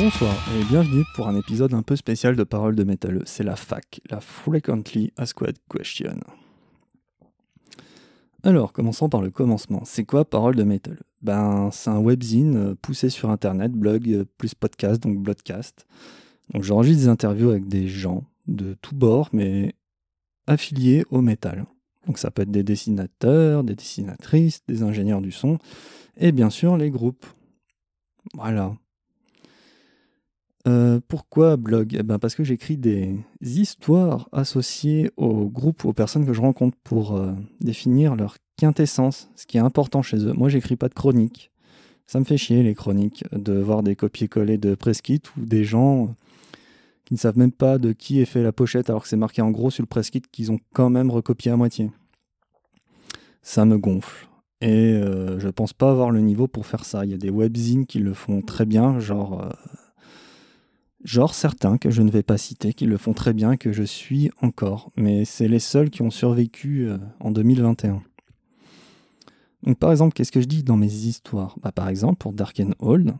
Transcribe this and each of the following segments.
Bonsoir et bienvenue pour un épisode un peu spécial de Paroles de métalleux. C'est la FAQ, la Frequently Asked Question. Alors, commençons par le commencement. C'est quoi Paroles de métalleux Ben, c'est un webzine euh, poussé sur internet, blog euh, plus podcast, donc broadcast. Donc j'enregistre des interviews avec des gens de tous bords, mais affiliés au métal. Donc ça peut être des dessinateurs, des dessinatrices, des ingénieurs du son, et bien sûr les groupes. Voilà. Euh, pourquoi blog? Eh ben Parce que j'écris des histoires associées aux groupes, aux personnes que je rencontre pour euh, définir leur quintessence, ce qui est important chez eux. Moi, j'écris pas de chroniques. Ça me fait chier les chroniques, de voir des copier-coller de press ou des gens qui ne savent même pas de qui est fait la pochette alors que c'est marqué en gros sur le press qu'ils ont quand même recopié à moitié. Ça me gonfle. Et euh, je pense pas avoir le niveau pour faire ça. Il y a des webzines qui le font très bien, genre Genre certains que je ne vais pas citer, qui le font très bien, que je suis encore, mais c'est les seuls qui ont survécu euh, en 2021. Donc par exemple, qu'est-ce que je dis dans mes histoires? Bah, Par exemple, pour Darken Hall,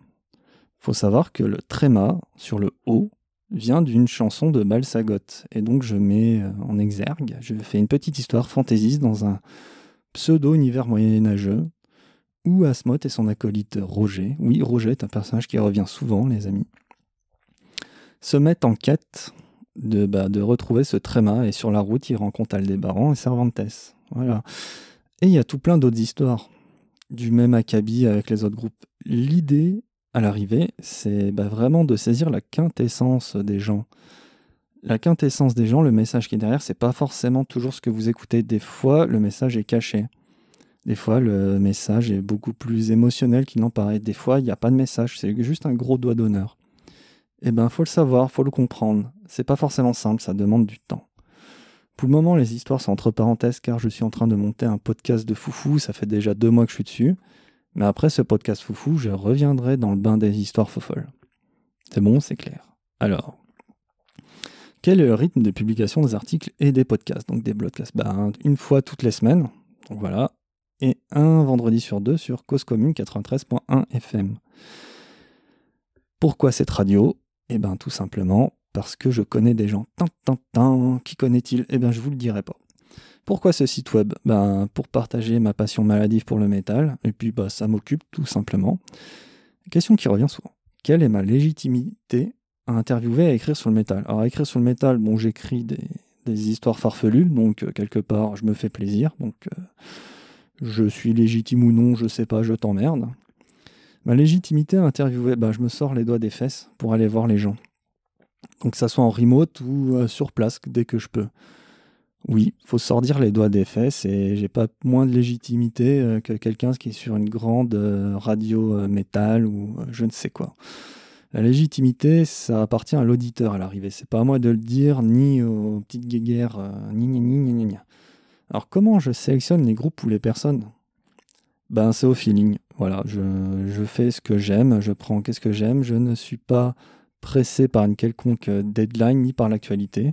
faut savoir que le tréma sur le haut vient d'une chanson de Balsagot. Et donc je mets euh, en exergue, je fais une petite histoire fantaisiste dans un pseudo-univers moyenâgeux, où Asmoth et son acolyte Roger, oui Roger est un personnage qui revient souvent les amis, se mettent en quête de, bah, de retrouver ce tréma et sur la route, ils rencontrent Aldébaran et Cervantes. Voilà. Et il y a tout plein d'autres histoires du même acabit avec les autres groupes. L'idée à l'arrivée, c'est bah, vraiment de saisir la quintessence des gens. La quintessence des gens, le message qui est derrière, c'est pas forcément toujours ce que vous écoutez. Des fois, le message est caché. Des fois, le message est beaucoup plus émotionnel qu'il n'en paraît. Des fois, il n'y a pas de message, c'est juste un gros doigt d'honneur. Eh ben, faut le savoir, faut le comprendre. C'est pas forcément simple, ça demande du temps. Pour le moment, les histoires sont entre parenthèses car je suis en train de monter un podcast de foufou, ça fait déjà deux mois que je suis dessus. Mais après ce podcast foufou, je reviendrai dans le bain des histoires fofolles. C'est bon, c'est clair. Alors, quel est le rythme de publication des articles et des podcasts? Donc des podcasts, ben, une fois toutes les semaines, voilà, et un vendredi sur deux sur Cause Commune 93.1 FM. Pourquoi cette radio? Eh bien, tout simplement parce que je connais des gens. Tin, qui connaît-il? Eh bien, je vous le dirai pas. Pourquoi ce site web? Ben, Pour partager ma passion maladive pour le métal, et puis bah, ça m'occupe tout simplement. Question qui revient souvent. Quelle est ma légitimité à interviewer, à écrire sur le métal? Alors, à écrire sur le métal, bon, j'écris des, histoires farfelues, donc euh, quelque part, je me fais plaisir. Donc, euh, je suis légitime ou non, je sais pas, je t'emmerde. Ma légitimité à interviewer, bah, je me sors les doigts des fesses pour aller voir les gens. Donc que ça soit en remote ou euh, sur place dès que je peux. Oui, faut sortir les doigts des fesses et j'ai pas moins de légitimité euh, que quelqu'un qui est sur une grande euh, radio métal ou je ne sais quoi. La légitimité, ça appartient à l'auditeur à l'arrivée. C'est pas à moi de le dire, ni aux petites guéguerres, ni, ni, ni, ni, ni. Alors comment je sélectionne les groupes ou les personnes? Ben c'est au feeling. Voilà, je, fais ce que j'aime, je prends qu'est-ce que j'aime, je ne suis pas pressé par une quelconque deadline ni par l'actualité.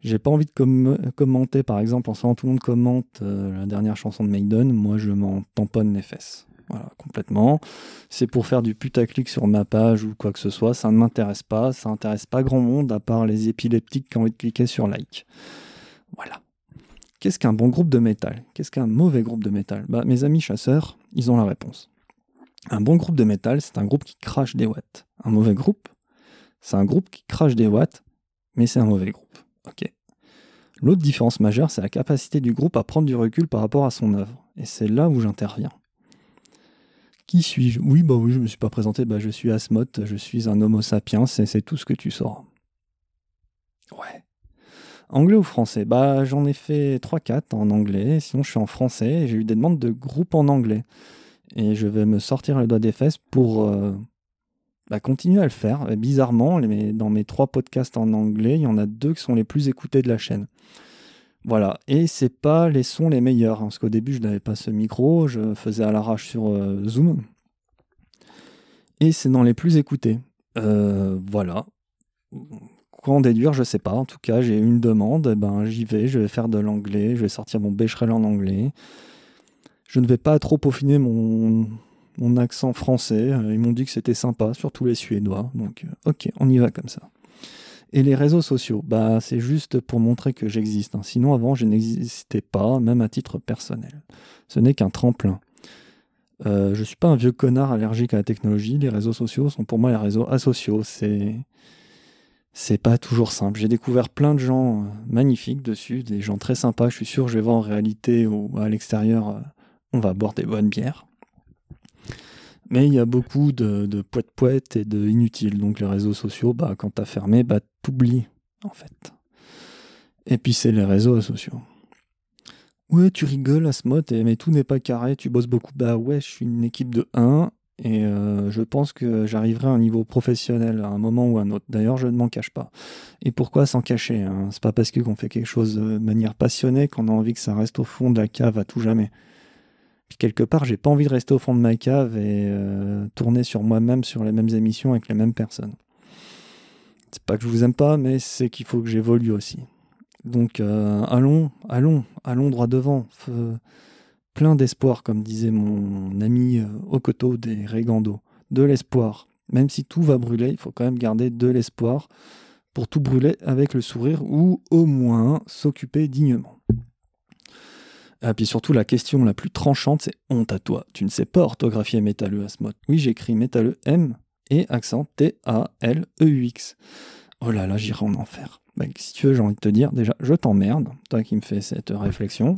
J'ai pas envie de commenter, par exemple, en ce moment tout le monde commente euh, la dernière chanson de Maiden, moi je m'en tamponne les fesses. Voilà, complètement. C'est pour faire du putaclic sur ma page ou quoi que ce soit, ça ne m'intéresse pas, ça n'intéresse pas grand monde à part les épileptiques qui ont envie de cliquer sur like. Voilà. Qu'est-ce qu'un bon groupe de métal? Qu'est-ce qu'un mauvais groupe de métal? Bah, Mes amis chasseurs, ils ont la réponse. Un bon groupe de métal, c'est un groupe qui crache des watts. Un mauvais groupe, c'est un groupe qui crache des watts, mais c'est un mauvais groupe. L'autre différence majeure, c'est la capacité du groupe à prendre du recul par rapport à son œuvre. Et c'est là où j'interviens. Qui suis-je? Oui, bah oui, je me suis pas présenté. Bah, je suis Asmoth, je suis un Homo sapiens, c'est tout ce que tu sors. Ouais. Anglais ou français? Bah j'en ai fait 3-4 en anglais, sinon je suis en français et j'ai eu des demandes de groupe en anglais. Et je vais me sortir le doigt des fesses pour euh, bah, continuer à le faire. Bizarrement, dans mes trois podcasts en anglais, il y en a deux qui sont les plus écoutés de la chaîne. Voilà, et c'est pas les sons les meilleurs, hein, parce qu'au début je n'avais pas ce micro, je faisais à l'arrache sur euh, Zoom. Et c'est dans les plus écoutés. Euh, voilà en déduire, je sais pas. En tout cas, j'ai une demande, ben j'y vais, je vais faire de l'anglais, je vais sortir mon Becherel en anglais. Je ne vais pas trop peaufiner mon, mon accent français. Euh, ils m'ont dit que c'était sympa, surtout les Suédois. Donc, euh, ok, on y va comme ça. Et les réseaux sociaux, bah, c'est juste pour montrer que j'existe. Hein. Sinon, avant, je n'existais pas, même à titre personnel. Ce n'est qu'un tremplin. Euh, je ne suis pas un vieux connard allergique à la technologie. Les réseaux sociaux sont pour moi les réseaux asociaux. C'est c'est pas toujours simple. J'ai découvert plein de gens euh, magnifiques dessus, des gens très sympas. Je suis sûr je vais voir en réalité ou à l'extérieur, euh, on va boire des bonnes bières. Mais il y a beaucoup de, de poète et de inutiles. Donc les réseaux sociaux, bah, quand t'as fermé, bah, t'oublies, en fait. Et puis c'est les réseaux sociaux. Ouais, tu rigoles, Asmot, mais tout n'est pas carré, tu bosses beaucoup. Bah ouais, je suis une équipe de 1 et euh, je pense que j'arriverai à un niveau professionnel à un moment ou à un autre. D'ailleurs, je ne m'en cache pas. Et pourquoi s'en cacher hein? C'est pas parce qu'on fait quelque chose de manière passionnée qu'on a envie que ça reste au fond de la cave à tout jamais. Puis quelque part, j'ai pas envie de rester au fond de ma cave et euh, tourner sur moi-même sur les mêmes émissions avec les mêmes personnes. C'est pas que je vous aime pas, mais c'est qu'il faut que j'évolue aussi. Donc euh, allons, allons, allons droit devant. Plein d'espoir, comme disait mon ami euh, Okoto des Regando. De l'espoir. Même si tout va brûler, il faut quand même garder de l'espoir pour tout brûler avec le sourire ou au moins s'occuper dignement. Et ah, puis surtout, la question la plus tranchante, c'est honte à toi. Tu ne sais pas orthographier métalleux Asmod. Oui, j'écris métalleux M et accent T-A-L-E-U-X. Oh là là, j'irai en enfer. Bah, si tu veux, j'ai envie de te dire, déjà, je t'emmerde, toi qui me fais cette réflexion.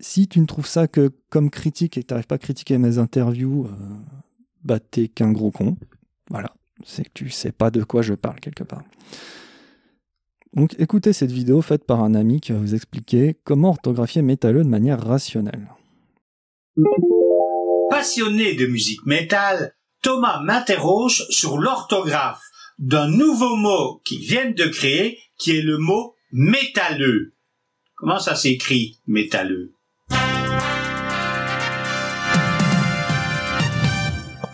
Si tu ne trouves ça que comme critique et que tu n'arrives pas à critiquer mes interviews, euh, bah t'es qu'un gros con. Voilà, c'est que tu sais pas de quoi je parle quelque part. Donc écoutez cette vidéo faite par un ami qui va vous expliquer comment orthographier métalleux de manière rationnelle. Passionné de musique métal, Thomas m'interroge sur l'orthographe d'un nouveau mot qu'ils viennent de créer qui est le mot métalleux. Comment ça s'écrit métalleux?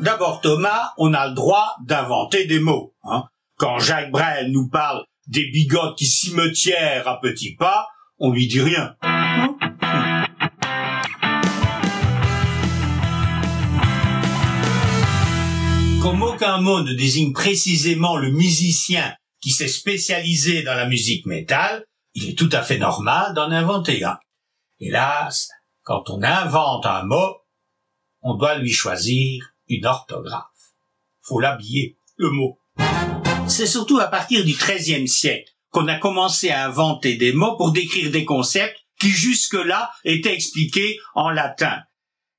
D'abord Thomas, on a le droit d'inventer des mots. Hein. Quand Jacques Brel nous parle des bigotes qui cimetièrent à petits pas, on lui dit rien. Comme aucun mot ne désigne précisément le musicien qui s'est spécialisé dans la musique métal, il est tout à fait normal d'en inventer un. Hélas, quand on invente un mot, on doit lui choisir une orthographe. Faut l'habiller, le mot. C'est surtout à partir du XIIIe siècle qu'on a commencé à inventer des mots pour décrire des concepts qui jusque-là étaient expliqués en latin.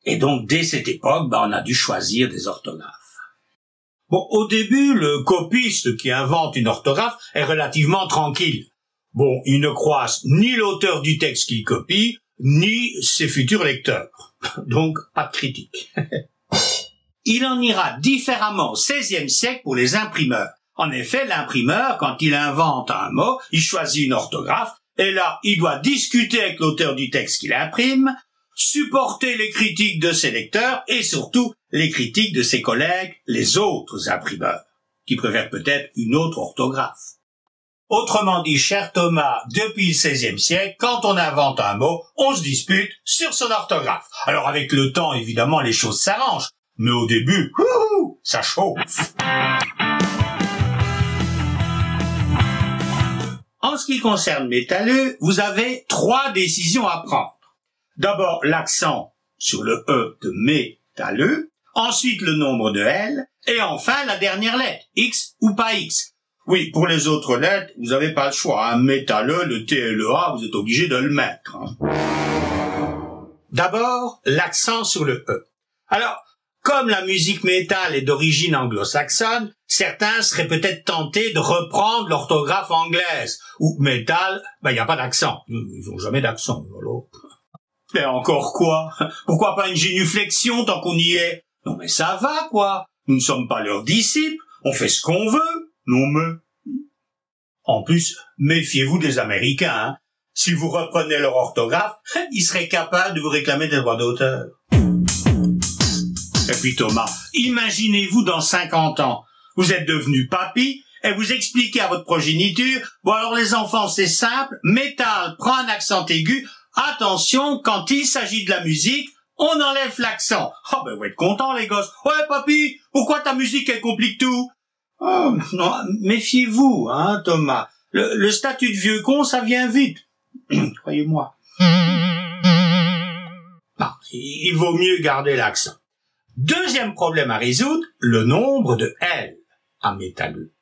Et donc dès cette époque, ben, on a dû choisir des orthographes. Bon, au début, le copiste qui invente une orthographe est relativement tranquille. Bon, il ne croise ni l'auteur du texte qu'il copie, ni ses futurs lecteurs. Donc, pas de critique. il en ira différemment au XVIe siècle pour les imprimeurs. En effet, l'imprimeur, quand il invente un mot, il choisit une orthographe, et là, il doit discuter avec l'auteur du texte qu'il imprime, supporter les critiques de ses lecteurs et surtout les critiques de ses collègues, les autres imprimeurs, qui préfèrent peut-être une autre orthographe. Autrement dit, cher Thomas, depuis le XVIe siècle, quand on invente un mot, on se dispute sur son orthographe. Alors avec le temps, évidemment, les choses s'arrangent. Mais au début, ça chauffe. En ce qui concerne métalleux, vous avez trois décisions à prendre. D'abord l'accent sur le E de métalleux, ensuite le nombre de L, et enfin la dernière lettre, X ou pas X. Oui, pour les autres lettres, vous n'avez pas le choix. Un métalleux, le T et le A, vous êtes obligé de le mettre. Hein. D'abord, l'accent sur le E. Alors, comme la musique métal est d'origine anglo-saxonne, certains seraient peut-être tentés de reprendre l'orthographe anglaise. Ou métal, ben il n'y a pas d'accent. Ils n'ont jamais d'accent. Mais encore quoi? Pourquoi pas une génuflexion tant qu'on y est? Non mais ça va quoi Nous ne sommes pas leurs disciples, on fait ce qu'on veut. Non mais... En plus, méfiez-vous des Américains. Hein. Si vous reprenez leur orthographe, ils seraient capables de vous réclamer des droits d'auteur. Puis Thomas, imaginez-vous dans 50 ans, vous êtes devenu papy et vous expliquez à votre progéniture, bon alors les enfants c'est simple, métal prend un accent aigu, attention, quand il s'agit de la musique, on enlève l'accent. Oh ben vous êtes contents les gosses. Ouais papy, pourquoi ta musique elle complique tout? Oh non, méfiez-vous, hein Thomas. Le, le statut de vieux con, ça vient vite. Croyez-moi. Il vaut mieux garder l'accent. Deuxième problème à résoudre, le nombre de L à métalleux.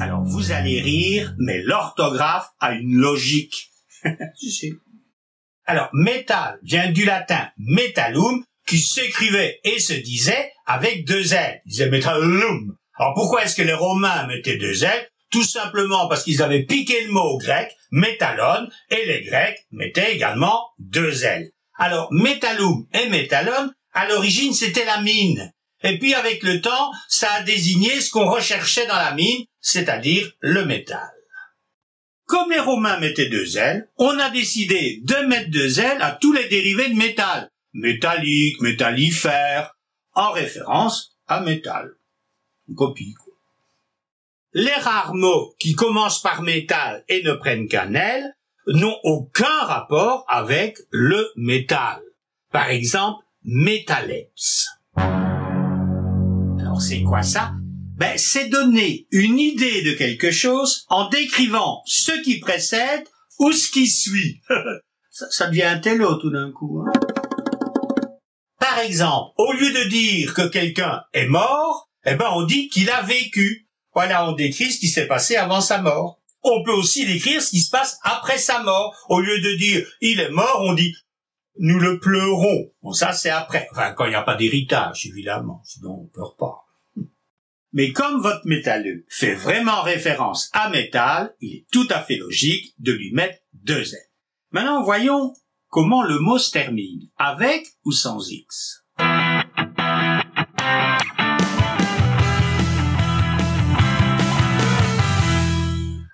Alors vous allez rire, mais l'orthographe a une logique. alors, métal vient du latin metallum, qui s'écrivait et se disait avec deux L. Ils disaient metallum. Alors pourquoi est-ce que les Romains mettaient deux L? Tout simplement parce qu'ils avaient piqué le mot grec, métallon, et les Grecs mettaient également deux L. Alors, metallum et metallon, à l'origine, c'était la mine. Et puis, avec le temps, ça a désigné ce qu'on recherchait dans la mine, c'est-à-dire le métal. Comme les Romains mettaient deux L, on a décidé de mettre deux L à tous les dérivés de métal. Métallique, métallifère, en référence à métal. Une copie, quoi. Les rares mots qui commencent par métal et ne prennent qu'un L n'ont aucun rapport avec le métal. Par exemple, métaleps. Alors c'est quoi ça? Ben c'est donner une idée de quelque chose en décrivant ce qui précède ou ce qui suit. ça, ça, devient un télo tout d'un coup. Hein Par exemple, au lieu de dire que quelqu'un est mort, eh ben on dit qu'il a vécu. Voilà, on décrit ce qui s'est passé avant sa mort. On peut aussi décrire ce qui se passe après sa mort. Au lieu de dire il est mort, on dit nous le pleurons. Bon, ça c'est après. Enfin, quand il n'y a pas d'héritage, évidemment. Sinon, on pleure pas. Mais comme votre métalleux fait vraiment référence à métal, il est tout à fait logique de lui mettre deux L. Maintenant, voyons comment le mot se termine. Avec ou sans X?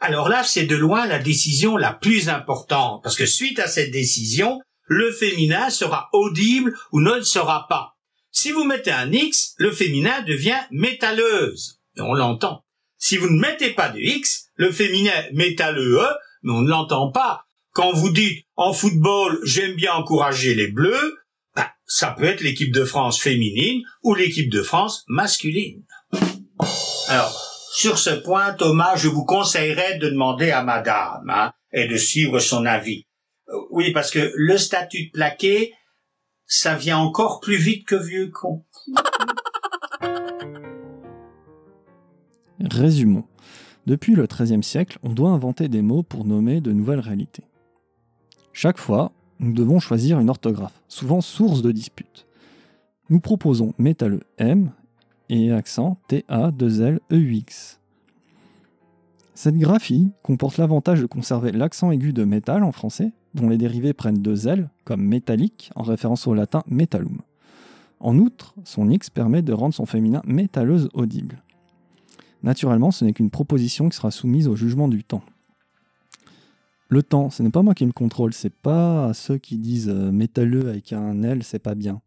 Alors là, c'est de loin la décision la plus importante, parce que suite à cette décision, le féminin sera audible ou ne le sera pas. Si vous mettez un X, le féminin devient métalleuse, et on l'entend. Si vous ne mettez pas de X, le féminin métalleux, mais on ne l'entend pas. Quand vous dites en football, j'aime bien encourager les bleus, ben, ça peut être l'équipe de France féminine ou l'équipe de France masculine. Alors, sur ce point, Thomas, je vous conseillerais de demander à madame hein, et de suivre son avis. Euh, oui, parce que le statut de plaqué, ça vient encore plus vite que vieux con. Résumons. Depuis le XIIIe siècle, on doit inventer des mots pour nommer de nouvelles réalités. Chaque fois, nous devons choisir une orthographe, souvent source de disputes. Nous proposons métalleux M et accent T-A-2-L-E-U-X. Cette graphie comporte l'avantage de conserver l'accent aigu de métal en français, dont les dérivés prennent deux L, comme métallique, en référence au latin metallum. En outre, son X permet de rendre son féminin métalleuse audible. Naturellement, ce n'est qu'une proposition qui sera soumise au jugement du temps. Le temps, ce n'est pas moi qui le contrôle, c'est pas ceux qui disent euh, métalleux avec un L, c'est pas bien.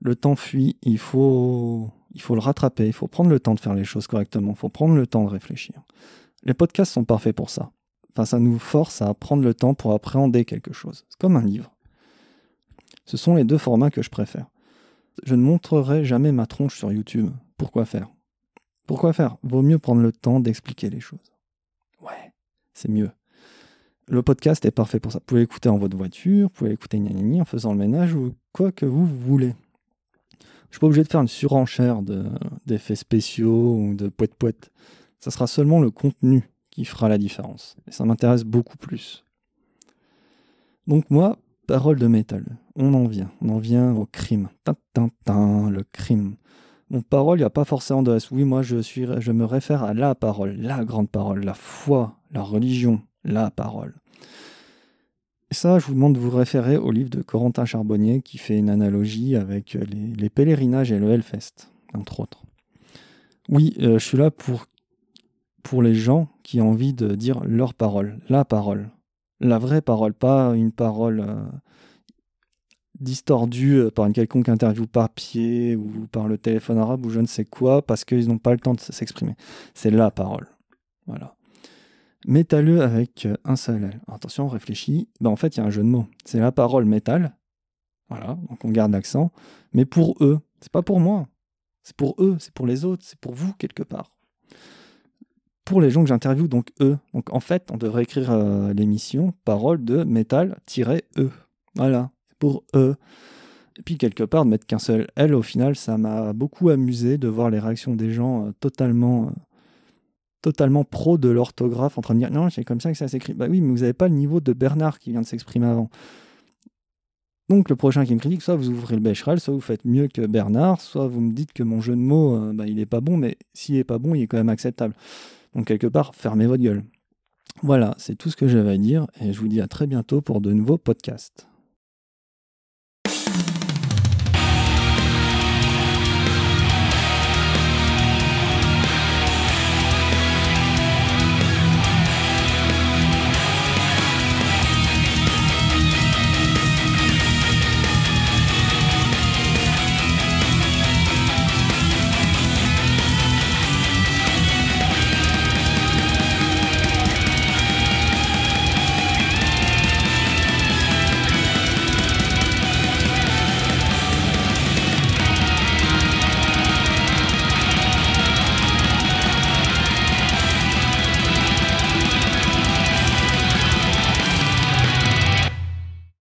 Le temps fuit, il faut il faut le rattraper, il faut prendre le temps de faire les choses correctement, il faut prendre le temps de réfléchir. Les podcasts sont parfaits pour ça. Enfin, ça nous force à prendre le temps pour appréhender quelque chose. C'est comme un livre. Ce sont les deux formats que je préfère. Je ne montrerai jamais ma tronche sur YouTube. Pourquoi faire? Pourquoi faire? Vaut mieux prendre le temps d'expliquer les choses. Ouais, c'est mieux. Le podcast est parfait pour ça. Vous pouvez l'écouter en votre voiture, vous pouvez l'écouter en faisant le ménage ou quoi que vous voulez. Je suis pas obligé de faire une surenchère d'effets spéciaux ou de poète poète. Ça sera seulement le contenu qui fera la différence. Et ça m'intéresse beaucoup plus. Donc moi, parole de métal. On en vient. On en vient au crime. Tin, le crime. Mon parole, il n'y a pas forcément de S. Oui, moi, je me réfère à la parole, la grande parole, la foi, la religion, la parole. Et ça, je vous demande de vous référer au livre de Corentin Charbonnier qui fait une analogie avec les, pèlerinages et le Hellfest, entre autres. Oui, euh, je suis là pour, pour les gens qui ont envie de dire leur parole, la parole, la vraie parole, pas une parole euh, distordue euh, par une quelconque interview papier ou par le téléphone arabe ou je ne sais quoi, parce qu'ils n'ont pas le temps de s'exprimer. C'est la parole. Voilà. Métalleux avec euh, un seul L. Attention, on. Ben, en fait, il y a un jeu de mots. C'est la parole métal Voilà, donc on garde l'accent. Mais pour eux, c'est pas pour moi. C'est pour eux, c'est pour les autres, c'est pour vous quelque part. Pour les gens que j'interviewe, donc eux. Donc en fait, on devrait écrire euh, l'émission parole de métal-e. Voilà, pour eux. Et puis quelque part, de mettre qu'un seul L, au final, ça m'a beaucoup amusé de voir les réactions des gens euh, totalement, euh, totalement pro de l'orthographe, en train de dire non, c'est comme ça que ça s'écrit. Bah oui, mais vous n'avez pas le niveau de Bernard qui vient de s'exprimer avant. Donc le prochain qui me critique, soit vous ouvrez le Becherel, soit vous faites mieux que Bernard, soit vous me dites que mon jeu de mots, bah, il est pas bon, mais s'il est pas bon, il est quand même acceptable. Donc quelque part, fermez votre gueule. Voilà, c'est tout ce que j'avais à dire, et je vous dis à très bientôt pour de nouveaux podcasts.